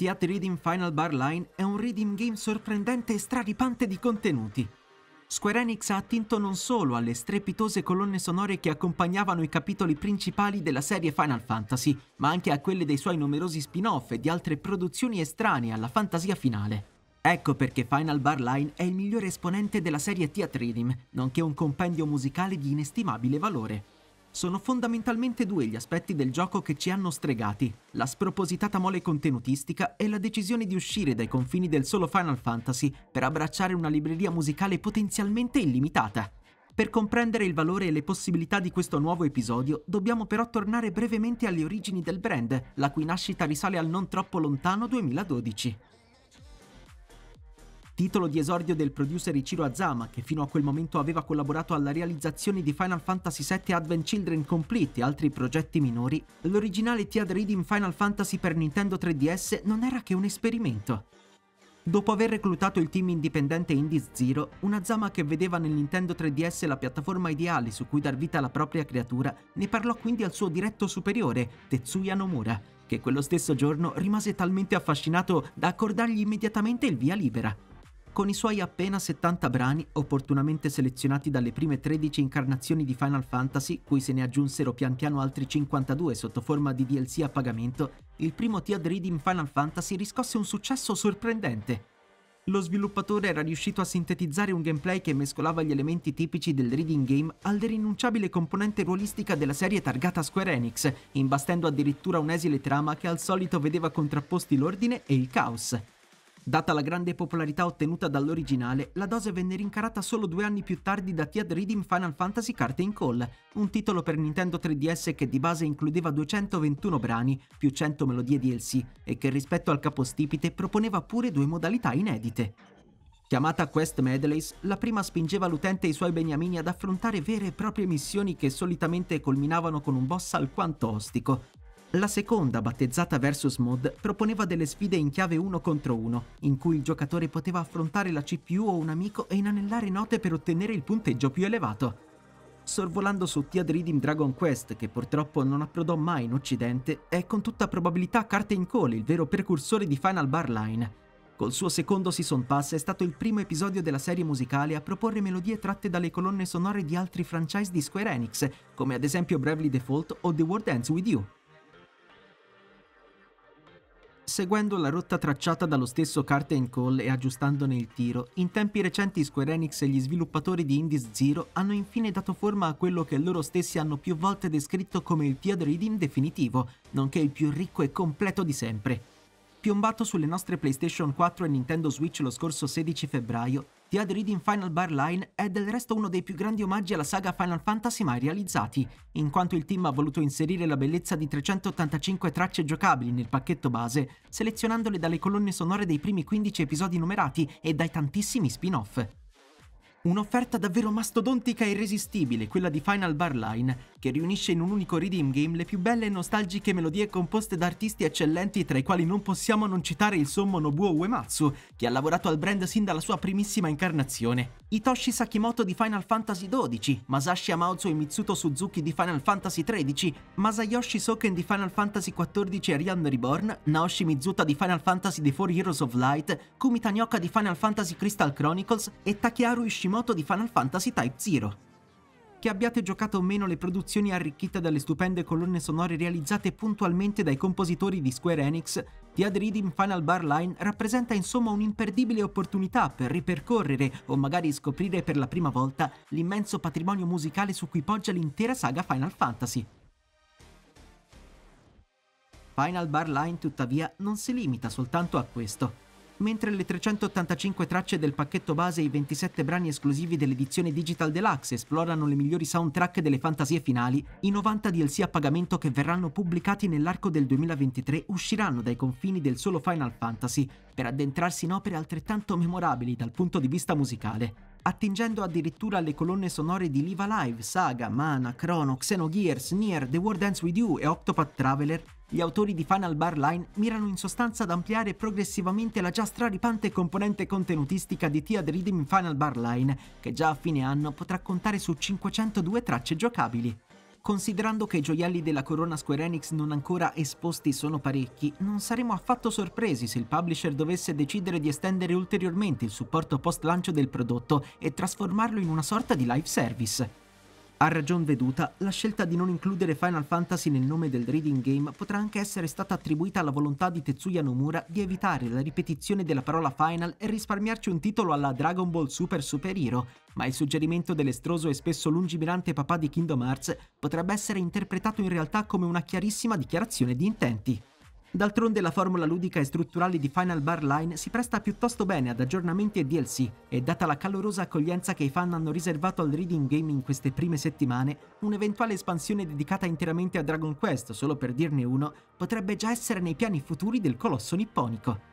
Theat Reading Final Bar Line è un reading game sorprendente e straripante di contenuti. Square Enix ha attinto non solo alle strepitose colonne sonore che accompagnavano i capitoli principali della serie Final Fantasy, ma anche a quelle dei suoi numerosi spin-off e di altre produzioni estranee alla fantasia finale. Ecco perché Final Bar Line è il migliore esponente della serie Theat Rhythm, nonché un compendio musicale di inestimabile valore. Sono fondamentalmente due gli aspetti del gioco che ci hanno stregati, la spropositata mole contenutistica e la decisione di uscire dai confini del solo Final Fantasy per abbracciare una libreria musicale potenzialmente illimitata. Per comprendere il valore e le possibilità di questo nuovo episodio, dobbiamo però tornare brevemente alle origini del brand, la cui nascita risale al non troppo lontano 2012 titolo di esordio del producer Ichiro Azama, che fino a quel momento aveva collaborato alla realizzazione di Final Fantasy VII Advent Children Complete e altri progetti minori, l'originale Tiad Reading Final Fantasy per Nintendo 3DS non era che un esperimento. Dopo aver reclutato il team indipendente Indies Zero, una Zama che vedeva nel Nintendo 3DS la piattaforma ideale su cui dar vita alla propria creatura, ne parlò quindi al suo diretto superiore, Tetsuya Nomura, che quello stesso giorno rimase talmente affascinato da accordargli immediatamente il via libera. Con i suoi appena 70 brani, opportunamente selezionati dalle prime 13 incarnazioni di Final Fantasy, cui se ne aggiunsero pian piano altri 52 sotto forma di DLC a pagamento, il primo Tiad Reading Final Fantasy riscosse un successo sorprendente. Lo sviluppatore era riuscito a sintetizzare un gameplay che mescolava gli elementi tipici del reading game all'irrinunciabile componente ruolistica della serie targata Square Enix, imbastendo addirittura un'esile trama che al solito vedeva contrapposti l'ordine e il caos. Data la grande popolarità ottenuta dall'originale, la dose venne rincarata solo due anni più tardi da Tiad Reading Final Fantasy Curtain Call, un titolo per Nintendo 3DS che di base includeva 221 brani più 100 melodie DLC e che rispetto al capostipite proponeva pure due modalità inedite. Chiamata Quest Medleys, la prima spingeva l'utente e i suoi beniamini ad affrontare vere e proprie missioni che solitamente culminavano con un boss alquanto ostico, la seconda, battezzata Versus Mode, proponeva delle sfide in chiave 1 contro 1, in cui il giocatore poteva affrontare la CPU o un amico e inanellare note per ottenere il punteggio più elevato. Sorvolando su Tiad Reading Dragon Quest, che purtroppo non approdò mai in Occidente, è con tutta probabilità Curtain Call il vero precursore di Final Bar Line. Col suo secondo Season Pass è stato il primo episodio della serie musicale a proporre melodie tratte dalle colonne sonore di altri franchise di Square Enix, come ad esempio Bravely Default o The World Ends With You seguendo la rotta tracciata dallo stesso Curtain Call e aggiustandone il tiro, in tempi recenti Square Enix e gli sviluppatori di Indies Zero hanno infine dato forma a quello che loro stessi hanno più volte descritto come il Tiad Reading definitivo, nonché il più ricco e completo di sempre. Piombato sulle nostre PlayStation 4 e Nintendo Switch lo scorso 16 febbraio, The Other Reading Final Bar Line è del resto uno dei più grandi omaggi alla saga Final Fantasy mai realizzati, in quanto il team ha voluto inserire la bellezza di 385 tracce giocabili nel pacchetto base, selezionandole dalle colonne sonore dei primi 15 episodi numerati e dai tantissimi spin-off. Un'offerta davvero mastodontica e irresistibile, quella di Final Bar Line, che riunisce in un unico redeem game le più belle e nostalgiche melodie composte da artisti eccellenti tra i quali non possiamo non citare il sommo Nobuo Uematsu, che ha lavorato al brand sin dalla sua primissima incarnazione, Hitoshi Sakimoto di Final Fantasy XII, Masashi Amaozu e Mitsuto Suzuki di Final Fantasy XIII, Masayoshi Soken di Final Fantasy XIV e Realm Reborn, Naoshi Mizuta di Final Fantasy The Four Heroes of Light, Kumi Tanioka di Final Fantasy Crystal Chronicles e Takeharu Ishimoto di Final Fantasy Type Zero che abbiate giocato o meno le produzioni arricchite dalle stupende colonne sonore realizzate puntualmente dai compositori di Square Enix, The Ad Reading Final Bar Line rappresenta insomma un'imperdibile opportunità per ripercorrere o magari scoprire per la prima volta l'immenso patrimonio musicale su cui poggia l'intera saga Final Fantasy. Final Bar Line tuttavia non si limita soltanto a questo mentre le 385 tracce del pacchetto base e i 27 brani esclusivi dell'edizione Digital Deluxe esplorano le migliori soundtrack delle fantasie finali, i 90 DLC a pagamento che verranno pubblicati nell'arco del 2023 usciranno dai confini del solo Final Fantasy per addentrarsi in opere altrettanto memorabili dal punto di vista musicale, attingendo addirittura alle colonne sonore di Live Alive, Saga, Mana, Chrono, Xenogears, Nier, The World Ends With You e Octopath Traveler, gli autori di Final Bar Line mirano in sostanza ad ampliare progressivamente la già straripante componente contenutistica di Tiad Reading in Final Bar Line, che già a fine anno potrà contare su 502 tracce giocabili. Considerando che i gioielli della corona Square Enix non ancora esposti sono parecchi, non saremo affatto sorpresi se il publisher dovesse decidere di estendere ulteriormente il supporto post-lancio del prodotto e trasformarlo in una sorta di live service. A ragion veduta, la scelta di non includere Final Fantasy nel nome del Reading Game potrà anche essere stata attribuita alla volontà di Tetsuya Nomura di evitare la ripetizione della parola Final e risparmiarci un titolo alla Dragon Ball Super Super Hero, ma il suggerimento dell'estroso e spesso lungimirante papà di Kingdom Hearts potrebbe essere interpretato in realtà come una chiarissima dichiarazione di intenti. D'altronde la formula ludica e strutturale di Final Bar Line si presta piuttosto bene ad aggiornamenti e DLC e data la calorosa accoglienza che i fan hanno riservato al Reading Game in queste prime settimane, un'eventuale espansione dedicata interamente a Dragon Quest, solo per dirne uno, potrebbe già essere nei piani futuri del colosso nipponico.